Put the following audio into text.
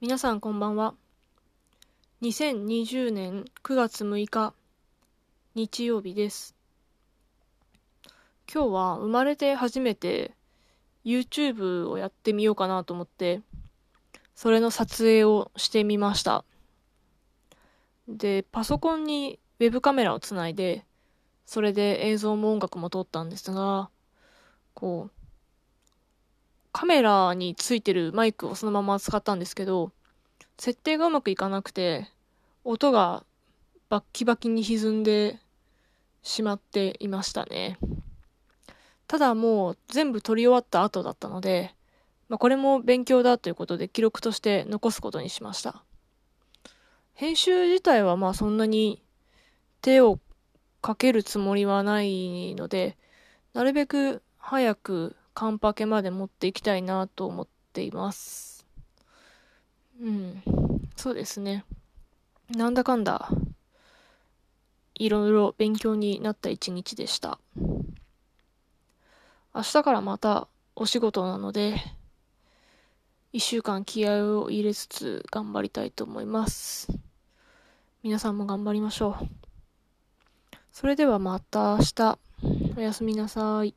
皆さんこんばんは。2020年9月6日、日曜日です。今日は生まれて初めて YouTube をやってみようかなと思って、それの撮影をしてみました。で、パソコンにウェブカメラをつないで、それで映像も音楽も撮ったんですが、こう、カメラについてるマイクをそのまま使ったんですけど、設定がうまくいかなくて、音がバッキバキに歪んでしまっていましたね。ただもう全部撮り終わった後だったので、まあ、これも勉強だということで記録として残すことにしました。編集自体はまあそんなに手をかけるつもりはないので、なるべく早くカンパケまで持っていきたいなと思っています。うん。そうですね。なんだかんだ、いろいろ勉強になった一日でした。明日からまたお仕事なので、一週間気合を入れつつ頑張りたいと思います。皆さんも頑張りましょう。それではまた明日。おやすみなさい。